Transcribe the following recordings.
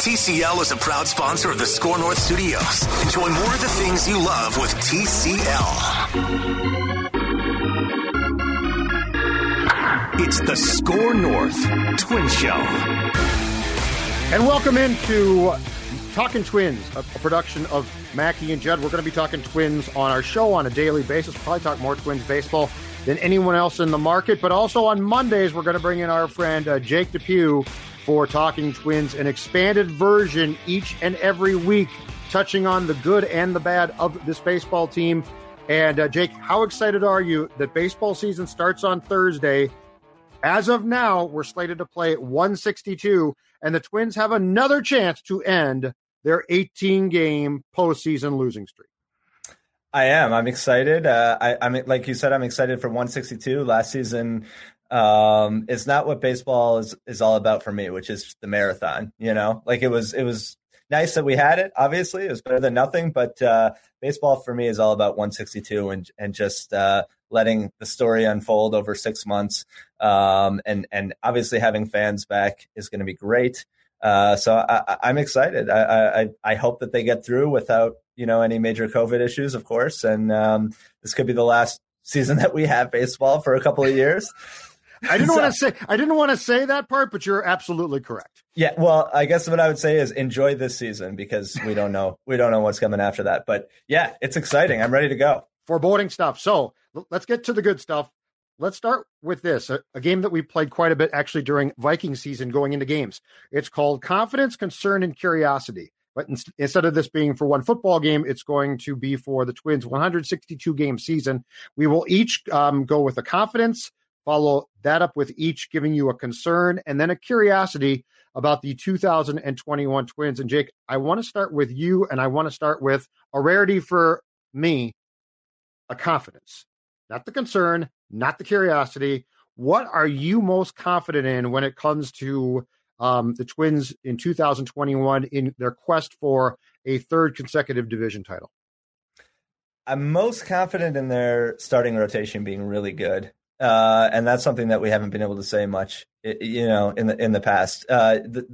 TCL is a proud sponsor of the SKOR North Studios. Enjoy more of the things you love with TCL. It's the SKOR North Twin Show. And welcome into Talking Twins, a, production of Mackey and Judd. We're going to be talking Twins on our show on a daily basis. Probably talk more Twins baseball than anyone else in the market. But also on Mondays, we're going to bring in our friend uh, Jake Depue for Talking Twins, an expanded version each and every week, touching on the good and the bad of this baseball team. And uh, Jake, how excited are you that baseball season starts on Thursday? As of now, we're slated to play at 162, and the Twins have another chance to end their 18 game postseason losing streak. I am. I'm excited. Uh, I, I'm like you said. I'm excited for 162. Last season, um, it's not what baseball is is all about for me, which is the marathon. You know, like it was it was nice that we had it. Obviously, it was better than nothing. But uh, baseball for me is all about 162 and and just uh, letting the story unfold over six months. Um, and and obviously having fans back is going to be great. Uh, so I, am excited. I, I, I hope that they get through without you know any major COVID issues, of course. And um, this could be the last season that we have baseball for a couple of years. I didn't so, want to say I didn't want to say that part, but you're absolutely correct. Yeah, well, I guess what I would say is enjoy this season because we don't know we don't know what's coming after that. But yeah, it's exciting. I'm ready to go. Foreboding stuff. So let's get to the good stuff. Let's start with this a, a, game that we played quite a bit actually during Viking season going into games. It's called Confidence, Concern, and Curiosity. But in, instead of this being for one football game, it's going to be for the Twins' 162 game season. We will each um, go with a confidence, follow that up with each giving you a concern and then a curiosity about the 2021 Twins. And Jake, I want to start with you, and I want to start with a rarity for me a confidence, not the concern, not the curiosity. What are you most confident in when it comes to um, the Twins in 2021 in their quest for a third consecutive division title? I'm most confident in their starting rotation being really good. Uh, and that's something that we haven't been able to say much, you know, in the in the past. Uh, the,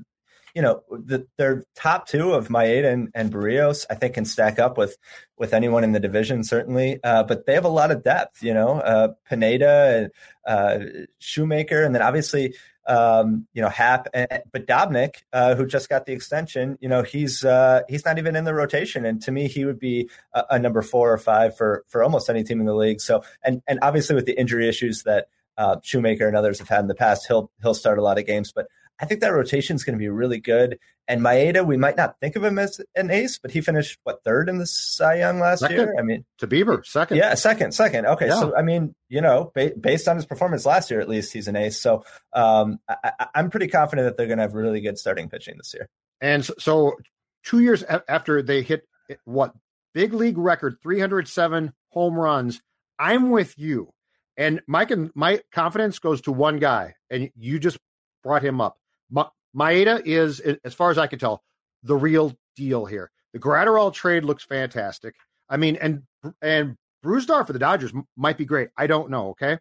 you know, the, their top two of Maeda and, and Berrios, I think, can stack up with with anyone in the division, certainly. Uh, but they have a lot of depth, you know, uh, Pineda, uh, Shoemaker, and then obviously, um, you know, Happ, and, but Dobnak, uh, who just got the extension, you know, he's uh, he's not even in the rotation, and to me, he would be a, a, number four or five for for almost any team in the league. So, and and obviously with the injury issues that uh, Shoemaker and others have had in the past, he'll he'll start a lot of games, but I think that rotation is going to be really good. And Maeda, we might not think of him as an ace, but he finished what third in the Cy Young last second. year. I mean, to Bieber, second. Yeah, second, second. Okay, yeah. so I mean, you know, ba- based on his performance last year, at least he's an ace. So um, I- am pretty confident that they're going to have really good starting pitching this year. And so, two years after they hit what big league record, 307 home runs, I'm with you. And Mike and my confidence goes to one guy, and you just brought him up. Ma- Maeda is, as far as I can tell, the real deal here. The Graterol trade looks fantastic. I mean, and and Brusdar for the Dodgers might be great. I don't know. Okay,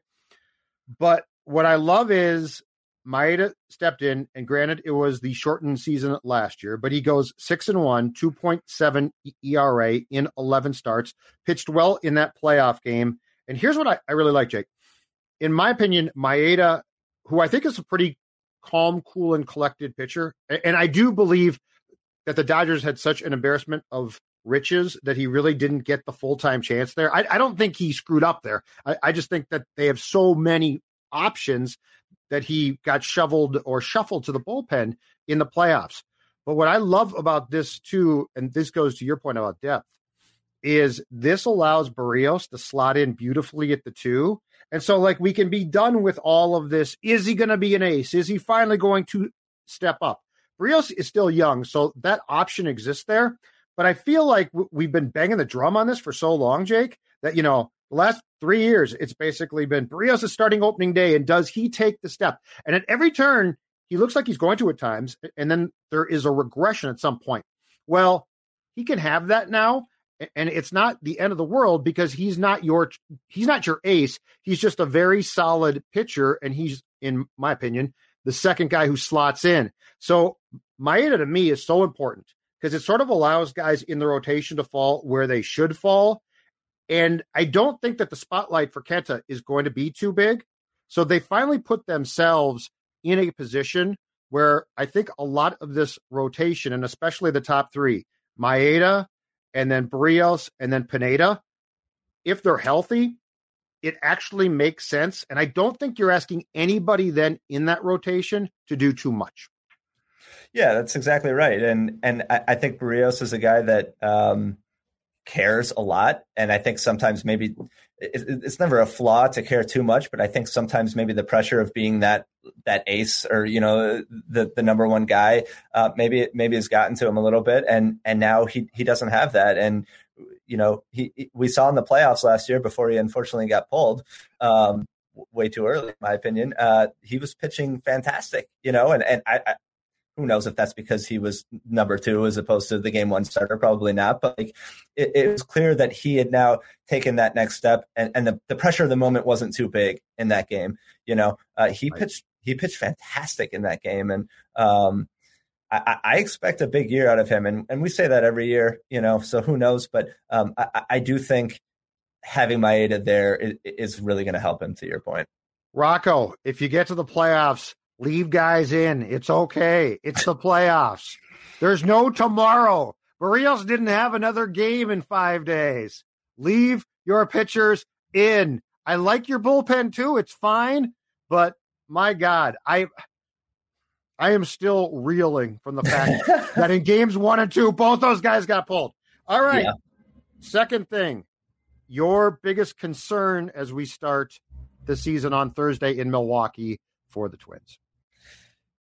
but what I love is Maeda stepped in, and granted, it was the shortened season last year, but he goes six and one, 2.7 ERA in 11 starts, pitched well in that playoff game. And here's what I, I really like, Jake. In my opinion, Maeda, who I think is a pretty calm, cool, and collected pitcher. And I do believe that the Dodgers had such an embarrassment of riches that he really didn't get the full time chance there. I, I, don't think he screwed up there. I, I just think that they have so many options that he got shoveled or shuffled to the bullpen in the playoffs. But what I love about this too, and this goes to your point about depth, is this allows Berrios to slot in beautifully at the two and so, like, we can be done with all of this. Is he going to be an ace? Is he finally going to step up? Rios is still young, so that option exists there. But I feel like we've been banging the drum on this for so long, Jake, that, you know, the last three years, it's basically been Berrios is starting opening day, and does he take the step? And at every turn, he looks like he's going to at times, and then there is a regression at some point. Well, he can have that now and it's not the end of the world because he's not your he's not your ace. He's just a very solid pitcher, and he's, in my opinion, the second guy who slots in. So Maeda to me is so important because it sort of allows guys in the rotation to fall where they should fall. And I don't think that the spotlight for Kenta is going to be too big. So they finally put themselves in a position where I think a lot of this rotation, and especially the top three, Maeda, and then Berrios, and then Pineda, if they're healthy, it actually makes sense. And I don't think you're asking anybody then in that rotation to do too much. Yeah, that's exactly right. And and I, I think Berrios is a guy that um, cares a lot, and I think sometimes maybe it's never a flaw to care too much, but I think sometimes maybe the pressure of being that that ace or you know the the number one guy uh, maybe maybe has gotten to him a little bit, and and now he he doesn't have that, and you know he we saw in the playoffs last year before he unfortunately got pulled. Um, way too early, in my opinion. Uh, he was pitching fantastic, you know, and and I, who knows if that's because he was number two as opposed to the game one starter? Probably not. But like, it, it was clear that he had now taken that next step, and, and the, the pressure of the moment wasn't too big in that game. You know, uh, he right. pitched he pitched fantastic in that game, and um, I, I, expect a big year out of him. And and we say that every year, you know. So who knows? But um, I, I, do think having Maeda there is, is really going to help him. To your point, Rocco, if you get to the playoffs Leave guys in. It's okay. It's the playoffs. There's no tomorrow. Berrios didn't have another game in five days. Leave your pitchers in. I like your bullpen too. It's fine, but my God, I I am still reeling from the fact that in games one and two, both those guys got pulled. All right. Yeah. Second thing, your biggest concern as we start the season on Thursday in Milwaukee for the Twins.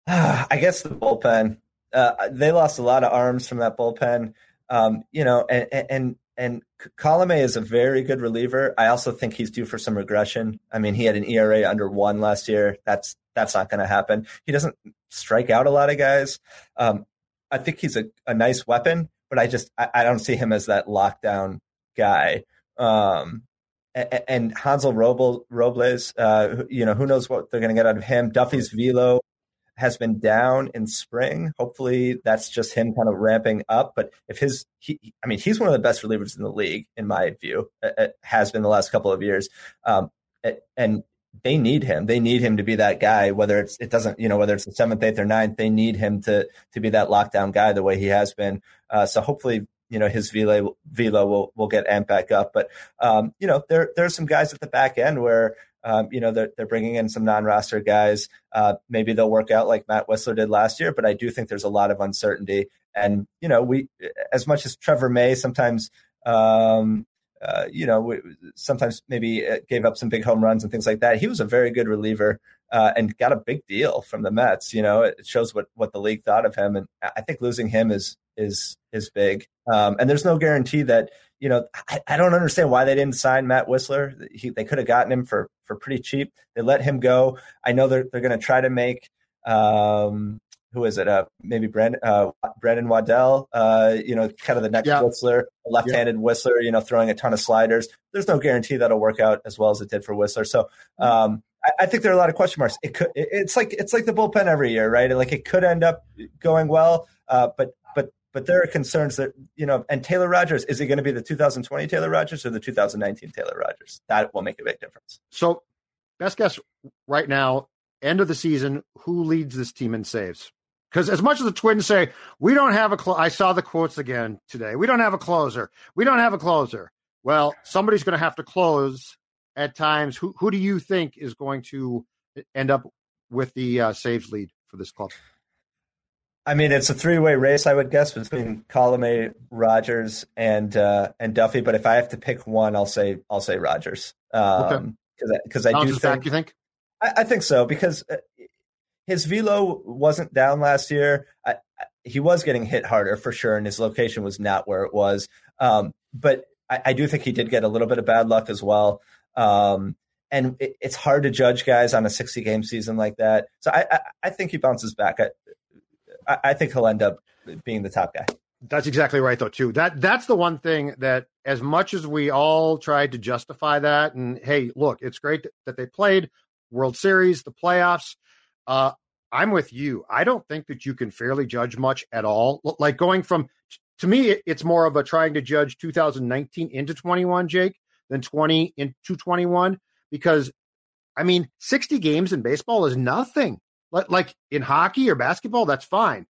I guess the bullpen. Uh, they lost a lot of arms from that bullpen. Um, you know, and and and Colome is a very good reliever. I also think he's due for some regression. I mean, he had an ERA under one last year. That's that's not going to happen. He doesn't strike out a lot of guys. Um, I think he's a, a nice weapon, but I just I, I don't see him as that lockdown guy. Um, and, and Hansel Robles, uh, you know, who knows what they're going to get out of him. Duffy's velo has been down in spring. Hopefully, that's just him kind of ramping up. But if his, he, I mean, he's one of the best relievers in the league, in my view. It has been the last couple of years, um, and they need him. They need him to be that guy. Whether it's it doesn't, you know, whether it's the seventh, eighth, or ninth, they need him to to be that lockdown guy the way he has been. Uh, so hopefully, you know his velo velo will will get amped back up. But um, you know there there's some guys at the back end where um, you know, they're, they're bringing in some non-roster guys. Uh, maybe they'll work out like Matt Wisler did last year, but I do think there's a lot of uncertainty. And you know, we as much as Trevor May sometimes, um, uh, you know, we, sometimes maybe uh, gave up some big home runs and things like that. He was a very good reliever uh, and got a big deal from the Mets. You know, it shows what what the league thought of him, and I think losing him is is is big. Um, and there's no guarantee that you know, I, I, don't understand why they didn't sign Matt Wisler. He, they could have gotten him for for pretty cheap. They let him go. I know they're they're going to try to make um, who is it? Uh, maybe Brandon uh, Brandon Waddell. Uh, you know, kind of the next yeah. Wisler, left-handed yeah. Wisler. You know, throwing a ton of sliders. There's no guarantee that'll work out as well as it did for Wisler. So. Mm-hmm. Um, I, I think there are a lot of question marks. It could. It's like it's like the bullpen every year, right? Like it could end up going well, uh, but but there are concerns that you know and taylor rogers is he going to be the 2020 taylor rogers or the 2019 taylor rogers that will make a big difference. So best guess right now end of the season who leads this team in saves? Because as much as the twins say we don't have a clo- i saw the quotes again today we don't have a closer we don't have a closer. Well somebody's going to have to close at times. Who, who do you think is going to end up with the uh, saves lead for this club I mean, it's a three-way race, I would guess, between Colome, Rogers, and uh, and Duffy. But if I have to pick one, I'll say I'll say Rogers. Um, because okay. I, I do think, back, you think? I, I, think so because uh, his velo wasn't down last year. I, he was getting hit harder for sure, and his location was not where it was. Um, but I, do think he did get a little bit of bad luck as well. Um, and it, it's hard to judge guys on a 60 game season like that. So I, I, I think he bounces back. I, I, I think he'll end up being the top guy. That's exactly right, though. Too that that's the one thing that, as much as we all tried to justify that, and hey, look, it's great that they played World Series, the playoffs. Uh, I'm with you. I don't think that you can fairly judge much at all. Like going from to me, it's more of a trying to judge 2019 into 21, Jake, than 20 into 21 because I mean, 60 games in baseball is nothing. Like in hockey or basketball, that's fine.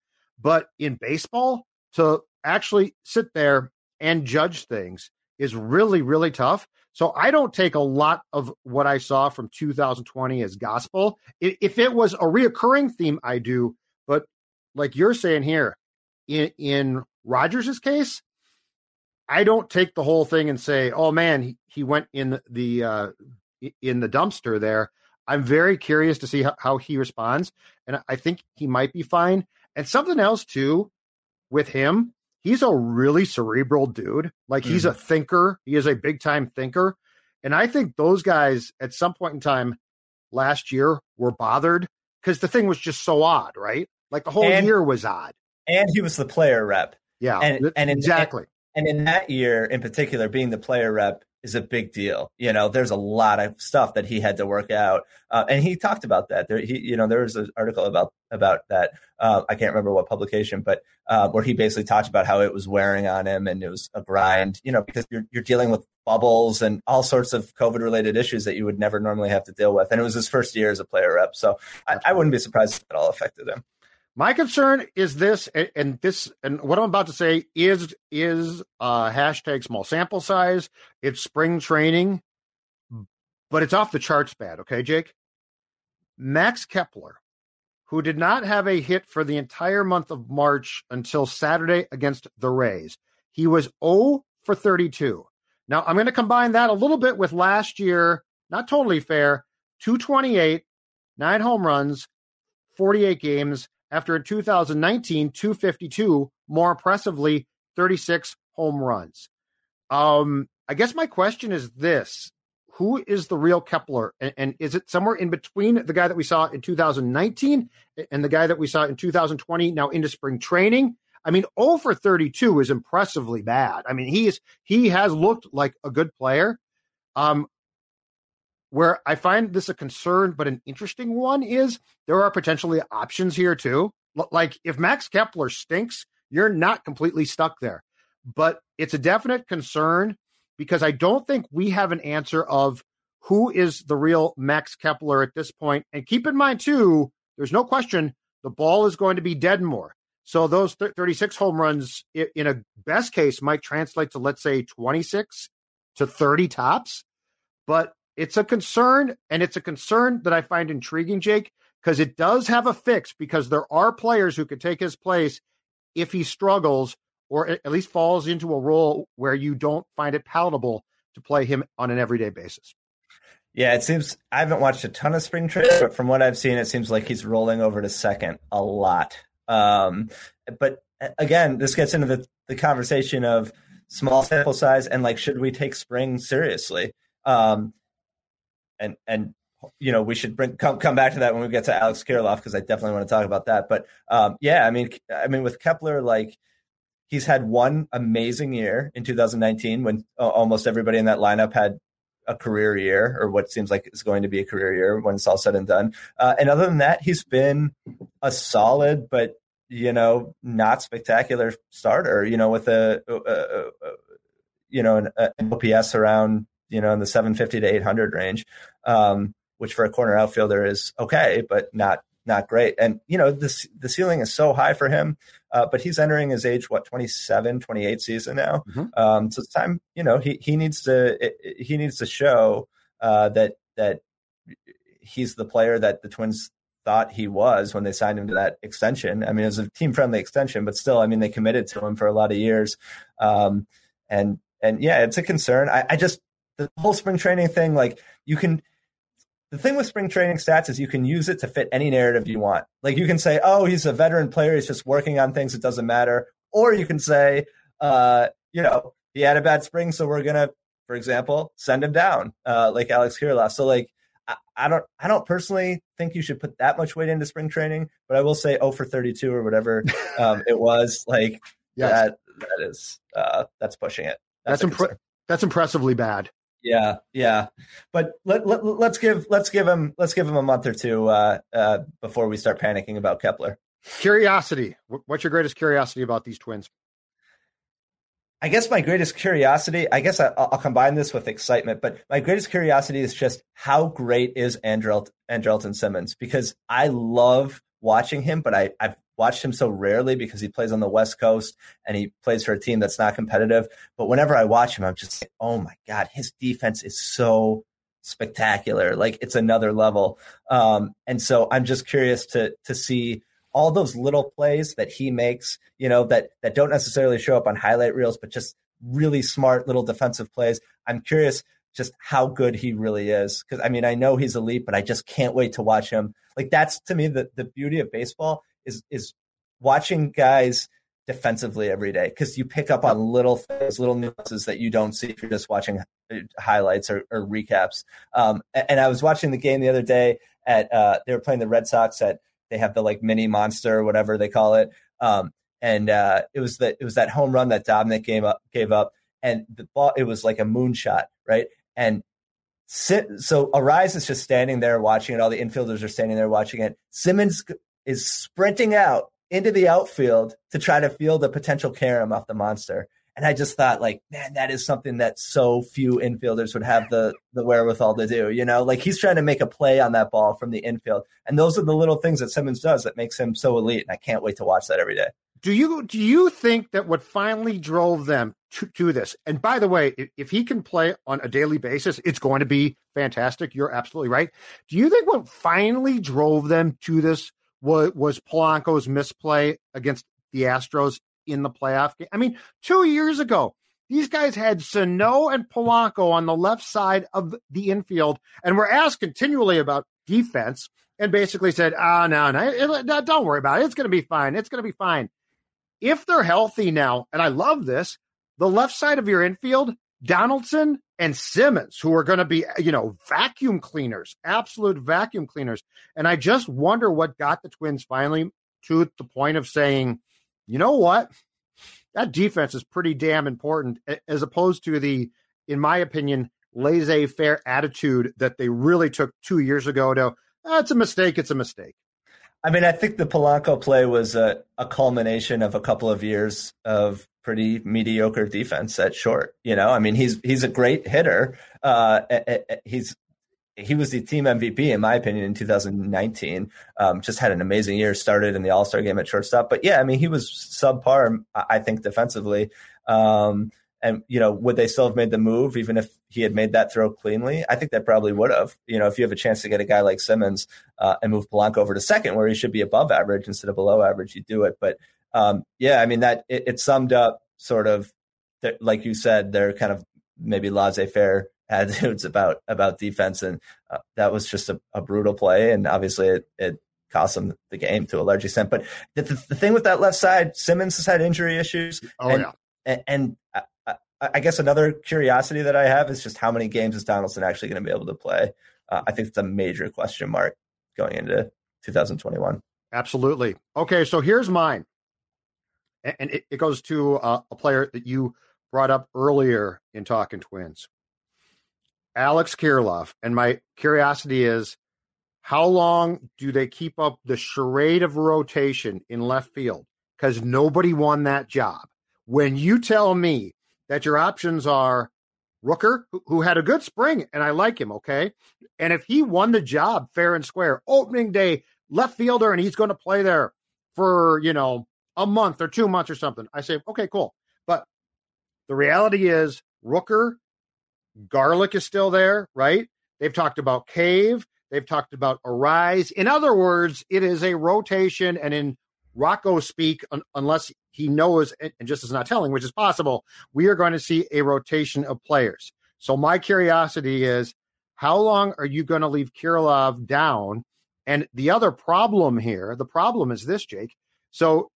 But in baseball, to actually sit there and judge things is really, really tough. So I don't take a lot of what I saw from 2020 as gospel. If it was a reoccurring theme, I do. But like you're saying here, in, in Rogers's case, I don't take the whole thing and say, "Oh man, he, he went in the uh, in the dumpster there." I'm very curious to see how, how he responds, and I think he might be fine. And something else too with him, he's a really cerebral dude. Like he's mm-hmm. a thinker. He is a big time thinker. And I think those guys at some point in time last year were bothered because the thing was just so odd, right? Like the whole and, year was odd. And he was the player rep. Yeah. And, and exactly. And, and in that year in particular, being the player rep, is a big deal. You know, there's a lot of stuff that he had to work out, uh, and he talked about that. There, he, you know, there was an article about about that. Uh, I can't remember what publication, but uh, where he basically talked about how it was wearing on him and it was a grind. You know, because you're you're dealing with bubbles and all sorts of COVID related issues that you would never normally have to deal with. And it was his first year as a player rep, so I, I wouldn't be surprised if it all affected him. My concern is this, and this, and what I'm about to say is is uh, hashtag small sample size. It's spring training, but it's off the charts bad. Okay, Jake. Max Kepler, who did not have a hit for the entire month of March until Saturday against the Rays, he was 0 for 32. Now I'm going to combine that a little bit with last year. Not totally fair. 228, nine home runs, 48 games after in 2019, 252, more impressively, 36 home runs. Um, I guess my question is this who is the real Kepler? And, and, is it somewhere in between the guy that we saw in 2019 and the guy that we saw in 2020 now into spring training? I mean, 0 for 32 is impressively bad. I mean, he is he has looked like a good player. Um, where I find this a concern, but an interesting one is there are potentially options here too. Like if Max Kepler stinks, you're not completely stuck there. But it's a definite concern because I don't think we have an answer of who is the real Max Kepler at this point. And keep in mind too, there's no question the ball is going to be dead more. So those 36 home runs in a best case might translate to let's say 26 to 30 tops. But it's a concern, and it's a concern that I find intriguing, Jake, because it does have a fix because there are players who could take his place if he struggles or at least falls into a role where you don't find it palatable to play him on an everyday basis. Yeah, it seems I haven't watched a ton of spring training, but from what I've seen, it seems like he's rolling over to second a lot. Um, but again, this gets into the, the conversation of small sample size and like, should we take spring seriously? Um, and and you know we should bring come come back to that when we get to Alex Kirilloff because I definitely want to talk about that. But um, yeah, I mean, I mean with Kepler, like he's had one amazing year in 2019 when uh, almost everybody in that lineup had a career year or what seems like is going to be a career year when it's all said and done. Uh, and other than that, he's been a solid but you know not spectacular starter. You know with a, a, a, a you know an, an OPS around you know, in the 750 to 800 range, um, which for a corner outfielder is okay, but not not great. And you know, the the ceiling is so high for him, uh, but he's entering his age what 27, 28 season now. Mm-hmm. Um, so it's time. You know, he he needs to he needs to show uh, that that he's the player that the Twins thought he was when they signed him to that extension. I mean, it was a team friendly extension, but still, I mean, they committed to him for a lot of years. Um, and and yeah, it's a concern. I, I just the whole spring training thing, like you can the thing with spring training stats is you can use it to fit any narrative you want. Like you can say, oh, he's a veteran player, he's just working on things, it doesn't matter. Or you can say, uh, you know, he had a bad spring, so we're gonna, for example, send him down, uh, like Alex Kirilloff. So like I, I, don't I don't personally think you should put that much weight into spring training, but I will say oh for 32 or whatever um, it was, like yes. that that is uh, that's pushing it. That's, that's, impre- that's impressively bad. Yeah, yeah, but let, let let's give let's give him let's give him a month or two uh, uh, before we start panicking about Kepler. Curiosity. What's your greatest curiosity about these twins? I guess my greatest curiosity, I guess I, will combine this with excitement, but my greatest curiosity is just how great is Andrelt, Andrelton Simmons because I love watching him, but I, I've watched him so rarely because he plays on the West Coast and he plays for a team that's not competitive. But whenever I watch him, I'm just like, oh my God, his defense is so spectacular. Like it's another level. Um, and so I'm just curious to to see all those little plays that he makes, you know, that that don't necessarily show up on highlight reels, but just really smart little defensive plays. I'm curious just how good he really is. Cause I mean, I know he's elite, but I just can't wait to watch him. Like that's to me the, the beauty of baseball is is watching guys defensively every day because you pick up on little things, little nuances that you don't see if you're just watching uh, highlights or, or recaps. Um, and I was watching the game the other day at uh, they were playing the Red Sox at they have the like mini monster, or whatever they call it. Um, and uh, it was that it was that home run that Dobnak gave up, gave up, and the ball it was like a moonshot, right? And sit, so Arraez is just standing there watching it. All the infielders are standing there watching it. Simmons is sprinting out into the outfield to try to field a potential carom off the monster. And I just thought, like, man, that is something that so few infielders would have the the wherewithal to do. You know, like he's trying to make a play on that ball from the infield, and those are the little things that Simmons does that makes him so elite. And I can't wait to watch that every day. Do you do you think that what finally drove them to, to this? And by the way, if he can play on a daily basis, it's going to be fantastic. You're absolutely right. Do you think what finally drove them to this was, was Polanco's misplay against the Astros in the playoff game. I mean, two years ago, these guys had Sano and Polanco on the left side of the infield and were asked continually about defense and basically said, ah, oh, no, no, don't worry about it. It's going to be fine. It's going to be fine. If they're healthy now, and I love this, the left side of your infield, Donaldson and Simmons, who are going to be, you know, vacuum cleaners, absolute vacuum cleaners. And I just wonder what got the Twins finally to the point of saying, you know what? That defense is pretty damn important as opposed to the, in my opinion, laissez faire attitude that they really took two years ago to, oh, it's a mistake, it's a mistake. I mean, I think the Polanco play was a, a culmination of a couple of years of pretty mediocre defense at short. You know, I mean, he's he's a great hitter. Uh, he's he was the team MVP in my opinion in 2019. Um, just had an amazing year. Started in the All Star game at shortstop, but yeah, I mean he was subpar. I think defensively. Um, and you know, would they still have made the move even if he had made that throw cleanly? I think they probably would have. You know, if you have a chance to get a guy like Simmons uh, and move Polanco over to second, where he should be above average instead of below average, you do it. But um, yeah, I mean that it, it summed up sort of like you said, they're kind of maybe laissez faire attitudes about about defense, and uh, that was just a, a, brutal play, and obviously it, it cost them the game to a large extent. But the, the, the, thing with that left side, Simmons has had injury issues. Oh and, yeah, and, and I, guess another curiosity that I have is just how many games is Donaldson actually going to be able to play? Uh, I think it's a major question mark going into 2021. Absolutely. Okay, so here's mine, and it, it goes to uh, a player that you brought up earlier in talking Twins. Alex Kirilloff. And my curiosity is how long do they keep up the charade of rotation in left field? Because nobody won that job. When you tell me that your options are Rooker, who had a good spring, and I like him, okay? And if he won the job fair and square, opening day, left fielder, and he's going to play there for, you know, a month or two months or something, I say, okay, cool. But the reality is, Rooker Garlick is still there, right? They've talked about Cave. They've talked about Arraez. In other words, it is a rotation. And in Rocco speak, un- unless he knows and just is not telling, which is possible, we are going to see a rotation of players. So my curiosity is, how long are you going to leave Kirilloff down? And the other problem here, the problem is this, Jake. So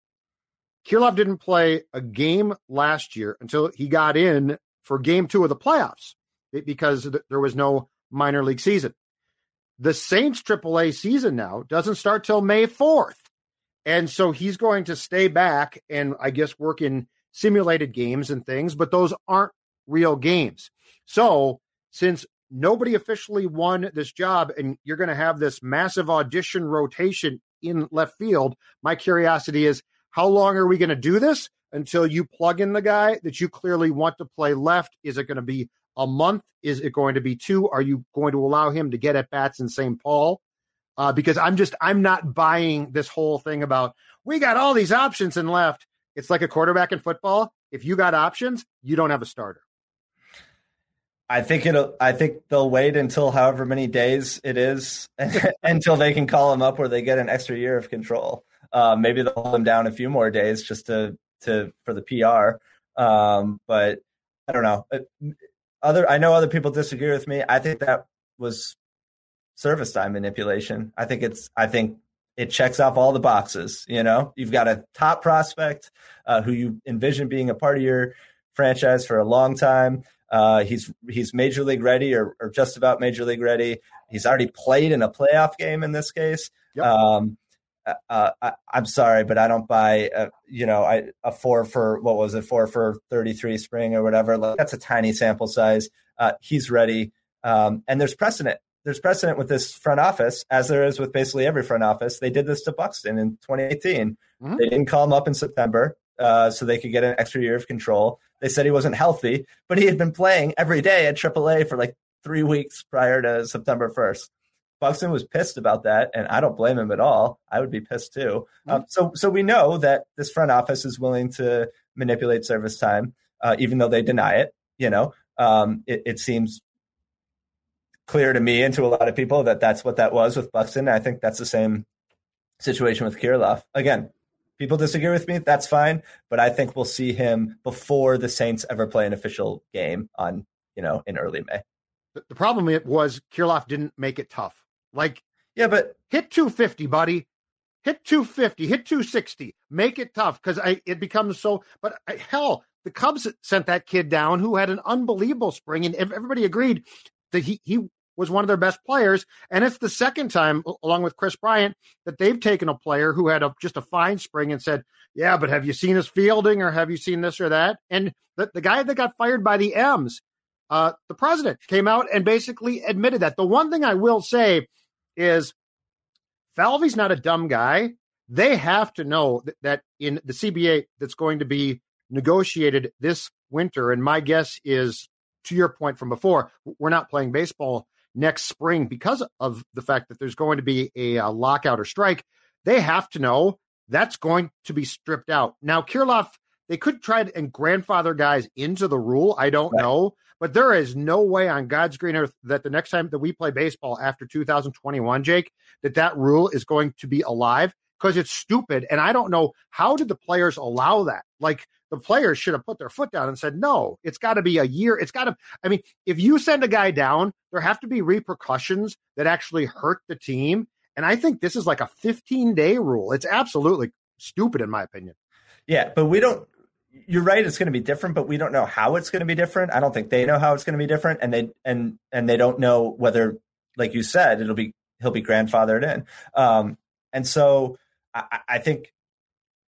Kirilloff didn't play a game last year until he got in for game two of the playoffs because there was no minor league season. The Saints AAA season now doesn't start till May 4th. And so he's going to stay back and I guess work in simulated games and things, but those aren't real games. So since nobody officially won this job and you're going to have this massive audition rotation in left field, my curiosity is how long are we going to do this until you plug in the guy that you clearly want to play left? Is it going to be a month? Is it going to be two? Are you going to allow him to get at bats in St. Paul? Uh, because I'm just I'm not buying this whole thing about we got all these options and left. It's like a quarterback in football. If you got options, you don't have a starter. I think it'll. I think they'll wait until however many days it is until they can call him up, where they get an extra year of control. Uh, maybe they'll hold him down a few more days just to to for the PR. Um, but I don't know. Other, I know other people disagree with me. I think that was service time manipulation. I think it's. I think it checks off all the boxes. You know, you've got a top prospect uh, who you envision being a part of your franchise for a long time. Uh, he's he's major league ready or, or just about major league ready. He's already played in a playoff game in this case. Yep. Um, uh, uh I, am sorry, but I don't buy a, you know I, a four for what was it four for 33 spring or whatever. Like, that's a tiny sample size. Uh, he's ready, um, and there's precedent. There's precedent with this front office, as there is with basically every front office. They did this to Buxton in 2018. Mm-hmm. They didn't call him up in September uh, so they could get an extra year of control. They said he wasn't healthy, but he had been playing every day at AAA for like three weeks prior to September 1st. Buxton was pissed about that, and I don't blame him at all. I would be pissed too. Mm-hmm. Um, so, so we know that this front office is willing to manipulate service time, uh, even though they deny it. You know, um, it, it, seems clear to me and to a lot of people that that's what that was with Buxton. I think that's the same situation with Kirilloff. Again, people disagree with me, that's fine. But I think we'll see him before the Saints ever play an official game on, you know, in early May. The problem it was Kirilloff didn't make it tough. Like, yeah, but hit 250, buddy. Hit 250, hit 260. Make it tough because it becomes so. But I, hell, the Cubs sent that kid down who had an unbelievable spring, and everybody agreed that he he was one of their best players. And it's the second time, along with Kris Bryant, that they've taken a player who had a, just a fine spring and said, Yeah, but have you seen his fielding or have you seen this or that? And the, the guy that got fired by the M's, uh, the president came out and basically admitted that. The one thing I will say is Falvey's not a dumb guy. They have to know that, that in the CBA that's going to be negotiated this winter, and my guess is to your point from before, we're not playing baseball next spring because of the fact that there's going to be a, a lockout or strike, they have to know that's going to be stripped out. Now, Kirilloff, they could try and grandfather guys into the rule. I don't right. know. But there is no way on God's green earth that the next time that we play baseball after 2021, Jake, that that rule is going to be alive because it's stupid. And I don't know how did the players allow that? Like the players should have put their foot down and said, no, it's got to be a year. It's got to, I mean, if you send a guy down, there have to be repercussions that actually hurt the team. And I think this is like a 15 day rule. It's absolutely stupid, in my opinion. Yeah, but we don't, you're right it's going to be different but we don't know how it's going to be different i don't think they know how it's going to be different and they and and they don't know whether like you said it'll be he'll be grandfathered in um and so i, I think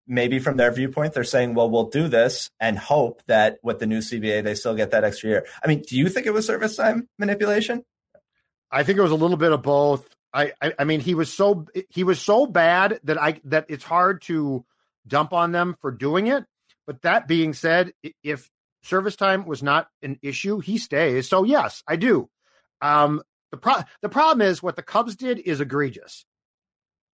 maybe from their viewpoint, they're saying, well, we'll do this and hope that with the new CBA, they still get that extra year. I mean, do you think it was service time manipulation? I think it was a little bit of both. I, I, I mean, he was so he was so bad that I that it's hard to dump on them for doing it. But that being said, if service time was not an issue, he stays. So yes, I do. Um, the pro- the problem is what the Cubs did is egregious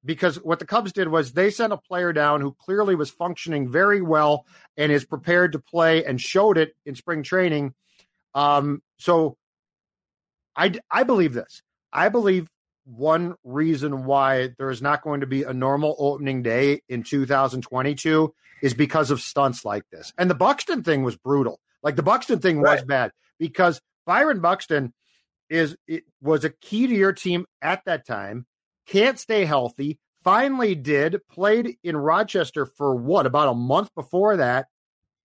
because what the Cubs did was they sent a player down who clearly was functioning very well and is prepared to play and showed it in spring training. Um, so I, I believe this. I believe one reason why there is not going to be a normal opening day in 2022 is because of stunts like this. And the Buxton thing was brutal. Like the Buxton thing right. was bad because Byron Buxton is it was a key to your team at that time can't stay healthy. Finally, did played in Rochester for what about a month before that,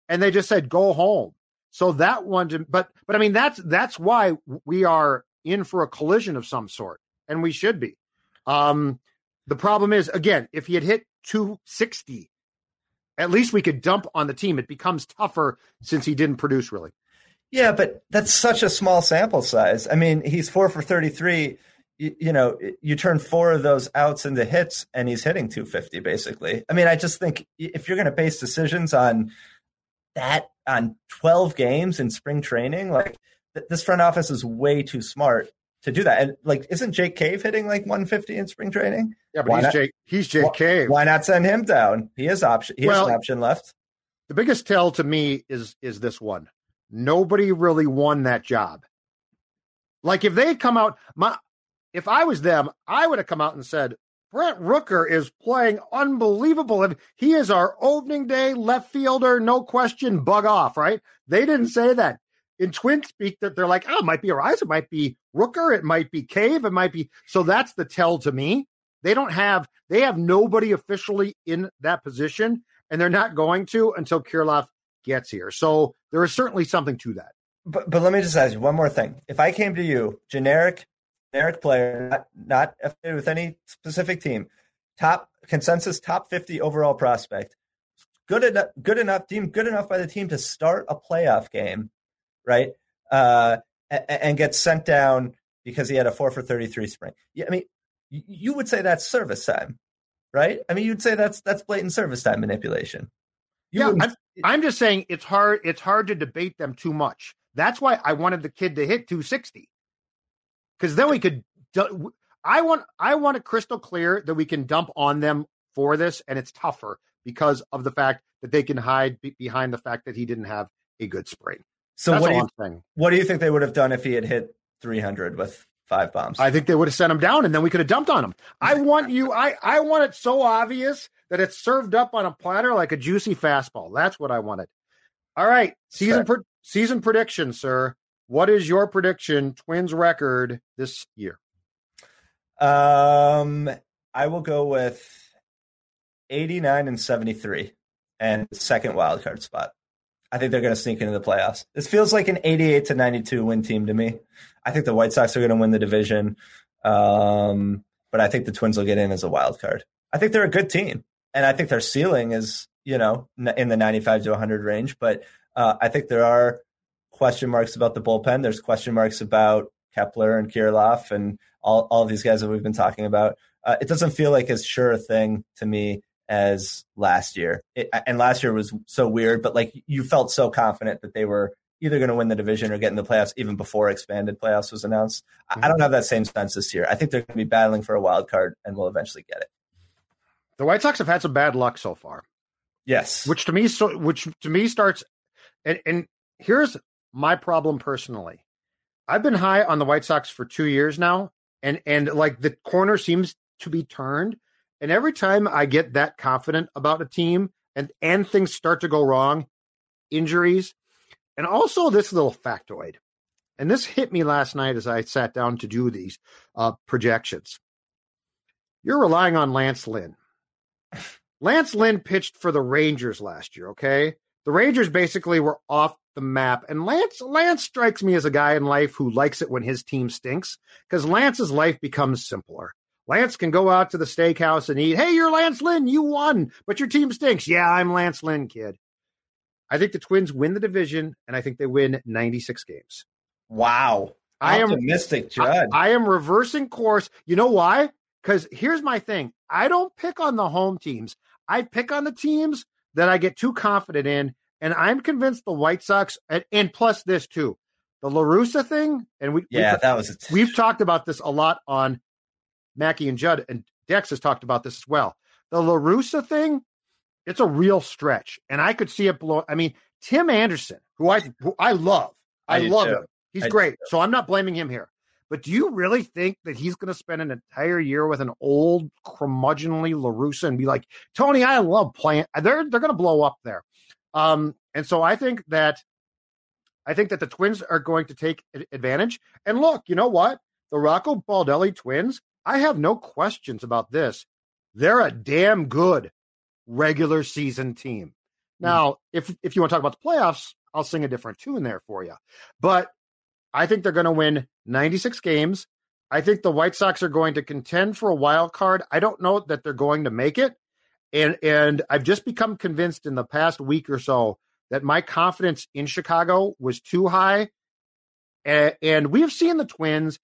and they just said go home. So that one, but but I mean that's that's why we are in for a collision of some sort, and we should be. Um, the problem is again, if he had hit 260, at least we could dump on the team. It becomes tougher since he didn't produce really. Yeah, but that's such a small sample size. I mean, he's four for 33. You, you, know, you turn four of those outs into hits, and he's hitting 250 basically. I mean, I just think if you're going to base decisions on that on 12 games in spring training, like th- this front office is way too smart to do that. And like, isn't Jake Cave hitting like 150 in spring training? Yeah, but why he's not? Jake. He's Jake why, Cave. Why not send him down? He has option. He well, has an option left. The biggest tell to me is is this one. Nobody really won that job. Like if they come out, my if I was them, I would have come out and said, Brent Rooker is playing unbelievable. He is our opening day left fielder, no question, bug off, right? They didn't say that. In twin speak, that they're like, oh, it might be Arraez, it might be Rooker, it might be Cave, it might be. So that's the tell to me. They don't have, they have nobody officially in that position, and they're not going to until Kirilloff gets here. So there is certainly something to that. But but let me just ask you one more thing. If I came to you, generic, generic player, not not affiliated with any specific team, top consensus top fifty overall prospect, good enough, good enough team, good enough by the team to start a playoff game, right? Uh, and, and get sent down because he had a four for thirty three spring. Yeah, I mean, you would say that's service time, right? I mean, you'd say that's that's blatant service time manipulation. You yeah, I'm, I'm, just saying it's hard. It's hard to debate them too much. That's why I wanted the kid to hit 260, because then we could. I want. I want it crystal clear that we can dump on them for this, and it's tougher because of the fact that they can hide be- behind the fact that he didn't have a good spring. So That's what do you what do you think they would have done if he had hit 300 with five bombs? I think they would have sent him down, and then we could have dumped on him. I want you. I I want it so obvious that it's served up on a platter like a juicy fastball. That's what I wanted. All right, season pre- season prediction, sir. What is your prediction? Twins record this year. Um, I will go with eighty nine and seventy three, and second wild card spot. I think they're going to sneak into the playoffs. This feels like an 88 to 92 win team to me. I think the White Sox are going to win the division, um, but I think the Twins will get in as a wild card. I think they're a good team and I think their ceiling is you know in the 95 to 100 range. But uh, I think there are question marks about the bullpen. There's question marks about Kepler and Kirilloff and all all these guys that we've been talking about. Uh, it doesn't feel like as sure a thing to me as last year. It, and last year was so weird, but like you felt so confident that they were either going to win the division or get in the playoffs even before expanded playoffs was announced. Mm-hmm. I don't have that same sense this year. I think they're going to be battling for a wild card and will eventually get it. The White Sox have had some bad luck so far. Yes, which to me, so which to me starts, and, and here's my problem personally. I've been high on the White Sox for two years now, and and like the corner seems to be turned, and every time I get that confident about a team, and and things start to go wrong, injuries, and also this little factoid, and this hit me last night as I sat down to do these uh, projections. You're relying on Lance Lynn. Lance Lynn pitched for the Rangers last year, okay? The Rangers basically were off the map. And Lance Lance strikes me as a guy in life who likes it when his team stinks because Lance's life becomes simpler. Lance can go out to the steakhouse and eat, hey, you're Lance Lynn, you won, but your team stinks. Yeah, I'm Lance Lynn, kid. I think the Twins win the division, and I think they win 96 games. Wow. I am optimistic, Judd. I, I am reversing course. You know why? Because here's my thing I don't pick on the home teams, I pick on the teams that I get too confident in. And I'm convinced the White Sox, and, and plus this too, the La Russa thing. And we, yeah, we, that was, we've talked about this a lot on Mackey and Judd, and Dex has talked about this as well. The La Russa thing, it's a real stretch. And I could see it blow. I mean, Tim Anderson, who I, who I love, I, I love too. him. He's I great. So I'm not blaming him here. But do you really think that he's going to spend an entire year with an old curmudgeonly La Russa and be like, Tony, I love playing? They're they're going to blow up there. Um, and so I think that I think that the Twins are going to take advantage. And look, you know what? The Rocco Baldelli Twins, I have no questions about this. They're a damn good regular season team. Now, mm if if you want to talk about the playoffs, I'll sing a different tune there for you. But I think they're going to win 96 games. I think the White Sox are going to contend for a wild card. I don't know that they're going to make it. And and I've just become convinced in the past week or so that my confidence in Chicago was too high. And, and we have seen the Twins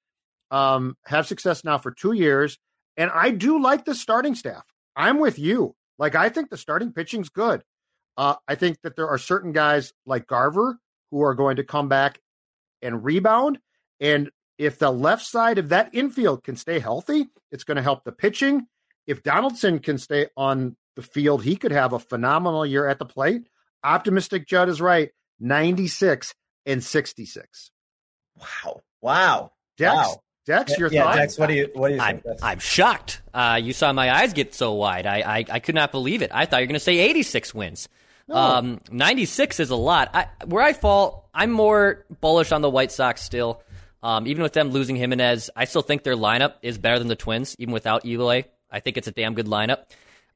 um, have success now for two years. And I do like the starting staff. I'm with you. Like, I think the starting pitching's good. Uh, I think that there are certain guys like Garver who are going to come back and rebound. And if the left side of that infield can stay healthy, it's going to help the pitching. If Donaldson can stay on the field, he could have a phenomenal year at the plate. Optimistic Judd is right 96 and 66. Wow. Wow. Dex, wow. Dex, your yeah, thoughts? Dex, what do you what do you I'm, think? I'm shocked. Uh, you saw my eyes get so wide. I, I, I could not believe it. I thought you were going to say 86 wins. No. Um, 96 is a lot. I, where I fall, I'm more bullish on the White Sox still. Um, even with them losing Jimenez, I still think their lineup is better than the Twins, even without Eloy. I think it's a damn good lineup.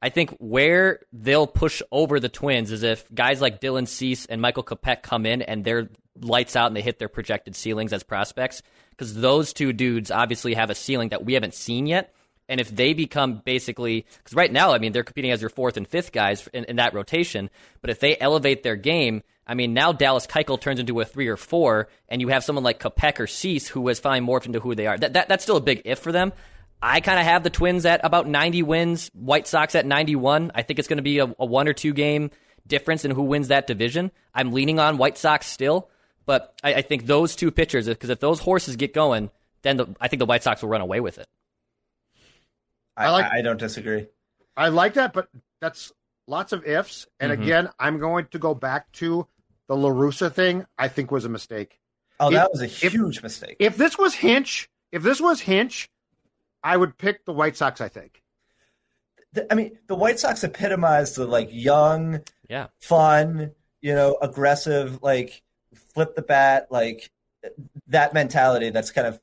I think where they'll push over the Twins is if guys like Dylan Cease and Michael Kopech come in and they're lights out and they hit their projected ceilings as prospects. Because those two dudes obviously have a ceiling that we haven't seen yet. And if they become basically, because right now, I mean, they're competing as your fourth and fifth guys in, in that rotation. But if they elevate their game, I mean, now Dallas Keuchel turns into a three or four, and you have someone like Kopech or Cease who has finally morphed into who they are. That, that that's still a big if for them. I kind of have the Twins at about 90 wins, White Sox at 91. I think it's going to be a, a one or two game difference in who wins that division. I'm leaning on White Sox still, but I, I think those two pitchers, because if those horses get going, then the, I think the White Sox will run away with it. I, I like- I, I don't disagree. I like that, but that's lots of ifs. And Mhm. again, I'm going to go back to the LaRussa thing, I think was a mistake. Oh, If- that was a if- huge mistake. If this was Hinch, if this was Hinch, I would pick the White Sox, I think. The- I mean, the White Sox epitomized the like young, Yeah. fun, you know, aggressive, like flip the bat, like that mentality that's kind of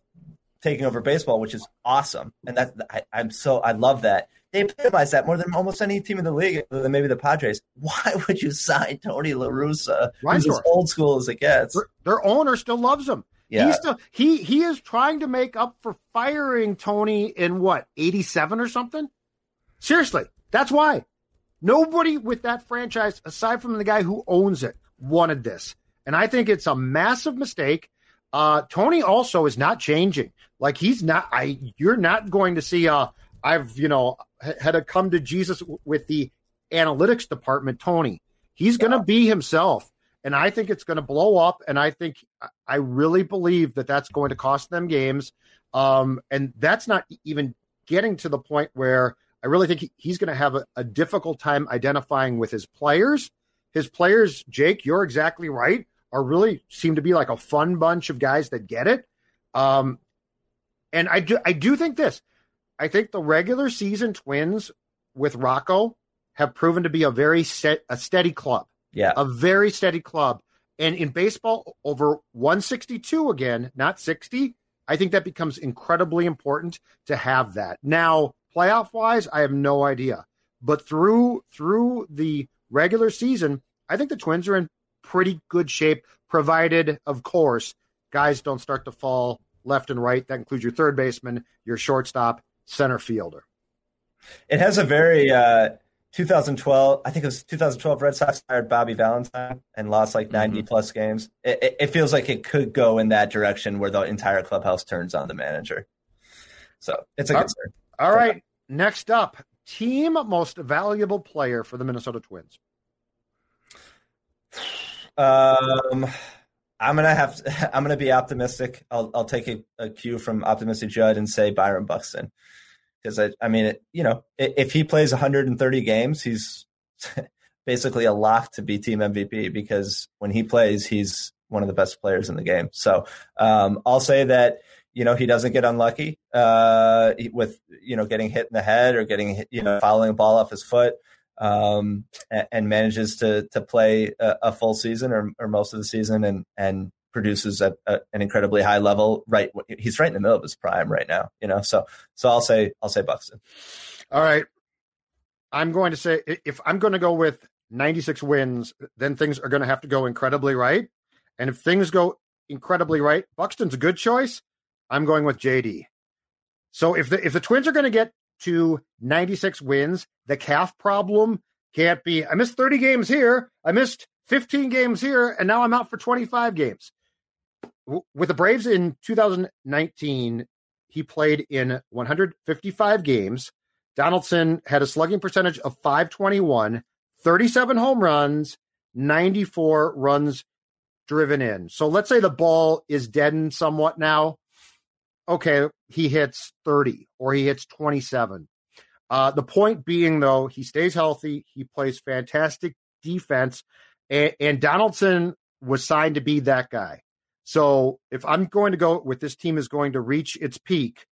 taking over baseball, which is awesome. And that I, I'm so I love that. They epitomize that more than almost any team in the league, other than maybe the Padres. Why would you sign Tony La Russa, Why who's as old school as it gets? Their, their owner still loves him. Yeah, He's still he he is trying to make up for firing Tony in what, 87 or something? Seriously, that's why. Nobody with that franchise, aside from the guy who owns it, wanted this. And I think it's a massive mistake. Uh, Tony also is not changing. Like he's not. I you're not going to see. Uh, I've you know had to come to Jesus with the analytics department. Tony, he's going to be himself, and I think it's going to blow up. And I think I really believe that that's going to cost them games. Um, and that's not even getting to the point where I really think he- he's going to have a, a difficult time identifying with his players. His players, Jake, you're exactly right, are really seem to be like a fun bunch of guys that get it. Um, and I do, I do think this. I think the regular season Twins with Rocco have proven to be a very set, a steady club yeah. a very steady club. And in baseball, over 162 again, not 60, I think that becomes incredibly important to have that. Now, playoff wise, I have no idea. But through through the regular season, I think the Twins are in pretty good shape, provided, of course, guys don't start to fall left and right. That includes your third baseman, your shortstop, center fielder. It has a very uh, 2012. I think it was 2012. Red Sox hired Bobby Valentine and lost like 90 plus games. It, it, it feels like it could go in that direction where the entire clubhouse turns on the manager. So it's a Uh, concern. All right. Next up, team most valuable player for the Minnesota Twins. Um, I'm gonna have. To, I'm gonna be optimistic. I'll I'll take a, a cue from optimistic Judd and say Byron Buxton because I I mean it, you know if he plays 130 games, he's basically a lock to be team MVP because when he plays, he's one of the best players in the game. So um, I'll say that you know he doesn't get unlucky uh, with you know getting hit in the head or getting hit, you know fouling a ball off his foot um, and, and manages to to play a, a full season or, or most of the season and and produces at a, an incredibly high level. Right, he's right in the middle of his prime right now. You know, so so I'll say I'll say Buxton. All right. I'm going to say if I'm going to go with 96 wins, then things are going to have to go incredibly right. And if things go incredibly right, Buxton's a good choice. I'm going with JD. So if the if the Twins are going to get to 96 wins, the calf problem can't be I missed 30 games here, I missed 15 games here, and now I'm out for 25 games. With the Braves in 2019, he played in 155 games. Donaldson had a slugging percentage of 521, 37 home runs, 94 runs driven in. So let's say the ball is deadened somewhat now. Okay, he hits 30 or he hits 27. Uh, the point being, though, he stays healthy. He plays fantastic defense. And, and Donaldson was signed to be that guy. So if I'm going to go with this team is going to reach its peak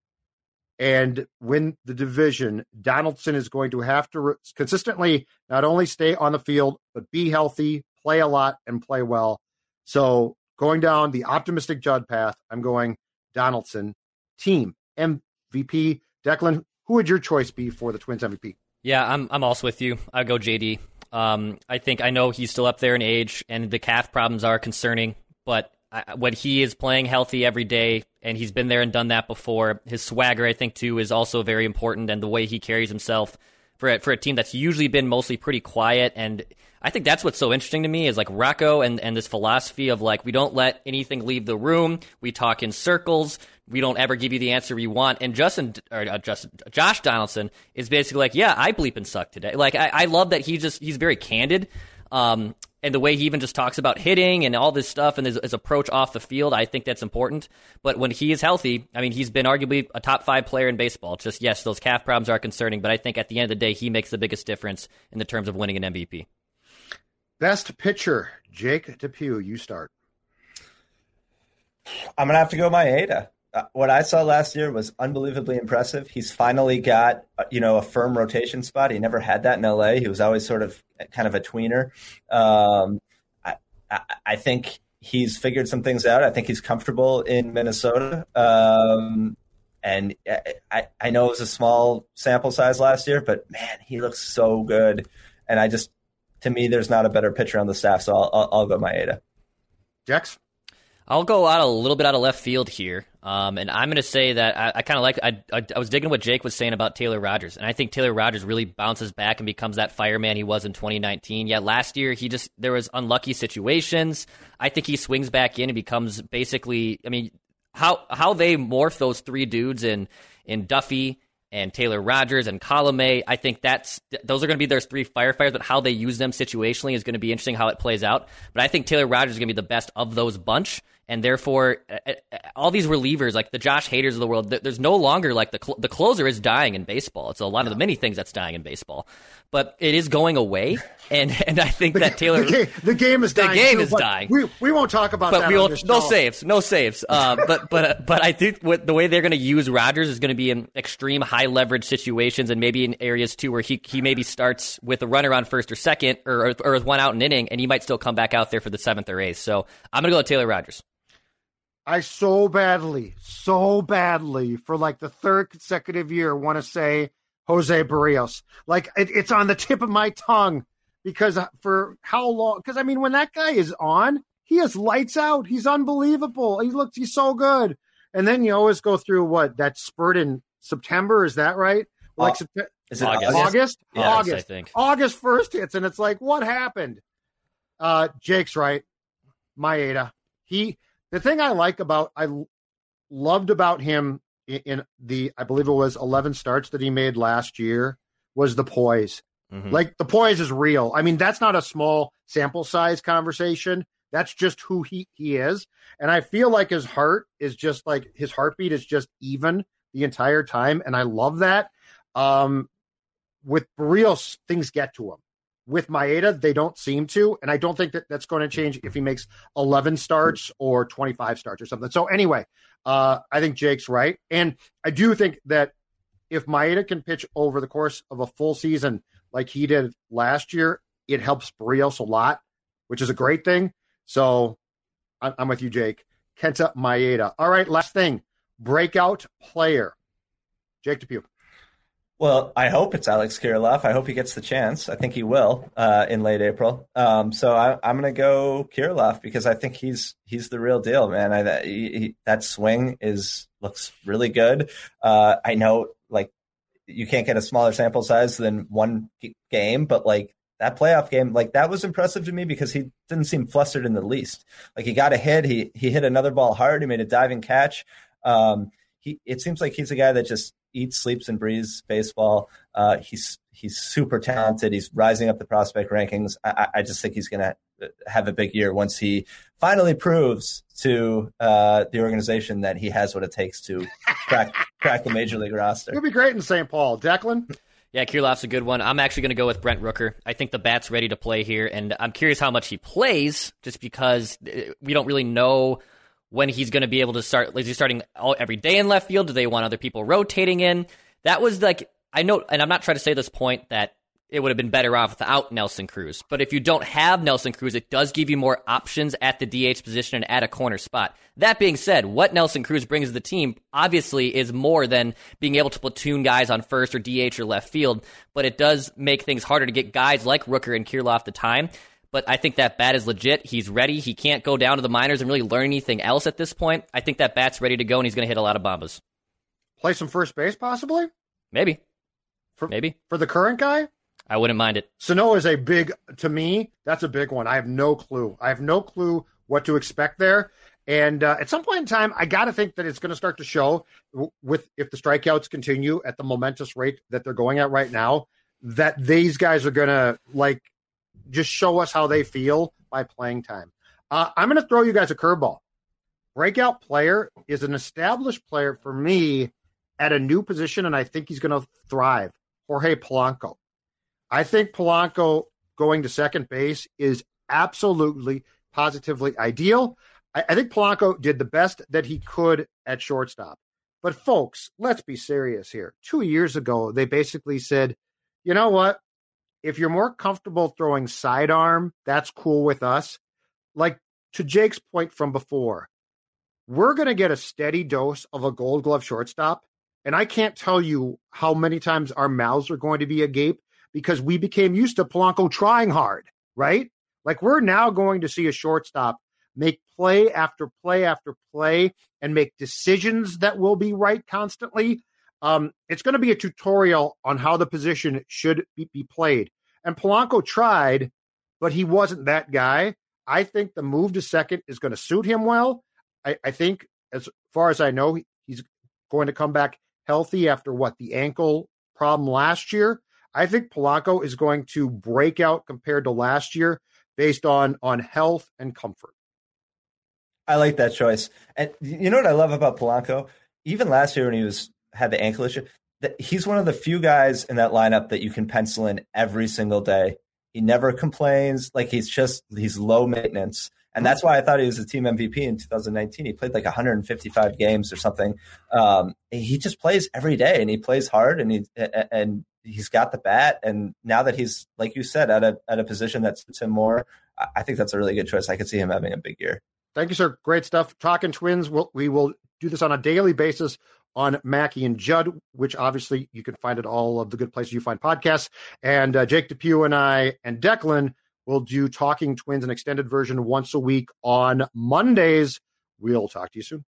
and win the division, Donaldson is going to have to re- consistently not only stay on the field, but be healthy, play a lot, and play well. So going down the optimistic Judd path, I'm going Donaldson team MVP. Declan, who would your choice be for the Twins MVP? Yeah, I'm I'm also with you. I go JD. Um, I think I know he's still up there in age, and the calf problems are concerning. But When he is playing healthy every day, and he's been there and done that before, his swagger I think too is also very important, and the way he carries himself for a, for a team that's usually been mostly pretty quiet and I think that's what's so interesting to me is like Rocco and, and this philosophy of like we don't let anything leave the room. We talk in circles. We don't ever give you the answer you want. And Justin or uh, Justin, Josh Donaldson is basically like, yeah, I bleep and suck today. Like I, I love that he just he's very candid. Um, and the way he even just talks about hitting and all this stuff and his, his, approach off the field, I think that's important. But when he is healthy, I mean, he's been arguably a top five player in baseball. Just yes, those calf problems are concerning, but I think at the end of the day, he makes the biggest difference in the terms of winning an MVP. Best pitcher, Jake Depue, you start. I'm gonna have to go Maeda. Uh, what I saw last year was unbelievably impressive. He's finally got uh, you know a firm rotation spot. He never had that in LA. He was always sort of kind of a tweener. Um, I, I, I, think he's figured some things out. I think he's comfortable in Minnesota. Um, and I, I know it was a small sample size last year, but man, he looks so good. And I just to me, there's not a better pitcher on the staff, so I'll, I'll, I'll go Maeda. Jax? I'll go out a little bit out of left field here, um, and I'm going to say that I, I kind of like. I, I, I was digging what Jake was saying about Taylor Rogers, and I think Taylor Rogers really bounces back and becomes that fireman he was in 2019. Yeah, last year he just there was unlucky situations. I think he swings back in and becomes basically. I mean, how how they morph those three dudes in in Duffy and Taylor Rogers and Colome. I think that's those are going to be their three firefighters, but how they use them situationally is going to be interesting how it plays out. But I think Taylor Rogers is going to be the best of those bunch and therefore uh, uh, all these relievers like the Josh Haders of the world there's no longer like the cl- the closer is dying in baseball. It's a lot of the many things that's dying in baseball. But it is going away and and I think that Taylor the game, the game is the dying game too, is dying. we, we won't talk about but that we will no saves no saves. Uh, but but uh, but I think what the way they're going to use Rogers is going to be in extreme high leverage situations and maybe in areas too where he he maybe starts with a runner on first or second or or, or with one out an inning and he might still come back out there for the seventh or eighth. So I'm going to go with Taylor Rogers I so badly, so badly for like the third consecutive year want to say Jose Berrios. Like it, it's on the tip of my tongue because for how long? Because I mean, when that guy is on, he has lights out. He's unbelievable. He looks, he's so good. And then you always go through what that spurt in September. Is that right? Like uh, is it August? August, yeah, August, I think. August first hits, and it's like, what happened? Uh, Jake's right. Maeda. He the thing I like about I loved about him in, the I believe it was 11 starts that he made last year was the poise. Mm-hmm. Like the poise is real. I mean, that's not a small sample size conversation. That's just who he he is. And I feel like his heart is just like his heartbeat is just even the entire time and I love that. Um with Berrios, things get to him with Maeda, they don't seem to, and I don't think that that's going to change if he makes 11 starts or 25 starts or something. So anyway, uh, I think Jake's right, and I do think that if Maeda can pitch over the course of a full season like he did last year, it helps Berrios a lot, which is a great thing. So I'm with you, Jake. Kenta Maeda. All right, last thing, breakout player, Jake Depue. Well, I hope it's Alex Kirilloff. I hope he gets the chance. I think he will uh, in late April. Um, so I, am going to go Kirilloff because I think he's he's the real deal, man. I, that, he, that swing is looks really good. Uh, I know, like you can't get a smaller sample size than one game, but like that playoff game, like that was impressive to me because he didn't seem flustered in the least. Like he got a hit, he he hit another ball hard, he made a diving catch. Um, he it seems like he's a guy that just eats, sleeps, and breathes baseball. Uh, he's he's super talented. He's rising up the prospect rankings. I, I just think he's going to have a big year once he finally proves to uh, the organization that he has what it takes to crack crack the major league roster. He'll be great in St. Paul. Declan. Yeah, Kirilloff's a good one. I'm actually going to go with Brent Rooker. I think the bat's ready to play here, and I'm curious how much he plays, just because uh, we don't really know when he's going to be able to start. Is he starting all, every day in left field? Do they want other people rotating in? That was like I know, and I'm not trying to say this point that it would have been better off without Nelson Cruz. But if you don't have Nelson Cruz, it does give you more options at the DH position and at a corner spot. That being said, what Nelson Cruz brings to the team obviously is more than being able to platoon guys on first or DH or left field, but it does make things harder to get guys like Rooker and Kirilloff the time. But I think that bat is legit. He's ready. He can't go down to the minors and really learn anything else at this point. I think that bat's ready to go and he's going to hit a lot of bombas. Play some first base, possibly? Maybe. For, Maybe. For the current guy? I wouldn't mind it. Sano is a big to me. That's a big one. I have no clue. I have no clue what to expect there. And uh, at some point in time, I got to think that it's going to start to show with if the strikeouts continue at the momentous rate that they're going at right now, that these guys are going to like just show us how they feel by playing time. Uh, I'm going to throw you guys a curveball. Breakout player is an established player for me at a new position, and I think he's going to thrive. Jorge Polanco. I think Polanco going to second base is absolutely, positively ideal. I, I think Polanco did the best that he could at shortstop. But folks, let's be serious here. Two years ago, they basically said, you know what? If you're more comfortable throwing sidearm, that's cool with us. Like to Jake's point from before, we're going to get a steady dose of a gold glove shortstop. And I can't tell you how many times our mouths are going to be agape because we became used to Polanco trying hard, right? Like we're now going to see a shortstop make play after play after play and make decisions that will be right constantly. Um, it's going to be a tutorial on how the position should be, be played. And Polanco tried, but he wasn't that guy. I think the move to second is going to suit him well. I, I think, as far as I know, he's going to come back healthy after what the ankle problem last year. I think Polanco is going to break out compared to last year based on on health and comfort. I like that choice. And you know what I love about Polanco? Even last year when he was had the ankle issue, he's one of the few guys in that lineup that you can pencil in every single day. He never complains. Like he's just he's low maintenance. And that's why I thought he was a team MVP in 2019. He played like 155 games or something. Um, he just plays every day and he plays hard and he and he's got the bat, and now that he's like you said at a at a position that suits him more, I think that's a really good choice. I could see him having a big year. Thank you, sir. Great stuff. Talking Twins. We'll, we will do this on a daily basis on Mackey and Judd, which obviously you can find at all of the good places you find podcasts. And uh, Jake Depue and I and Declan will do Talking Twins, an extended version once a week on Mondays. We'll talk to you soon.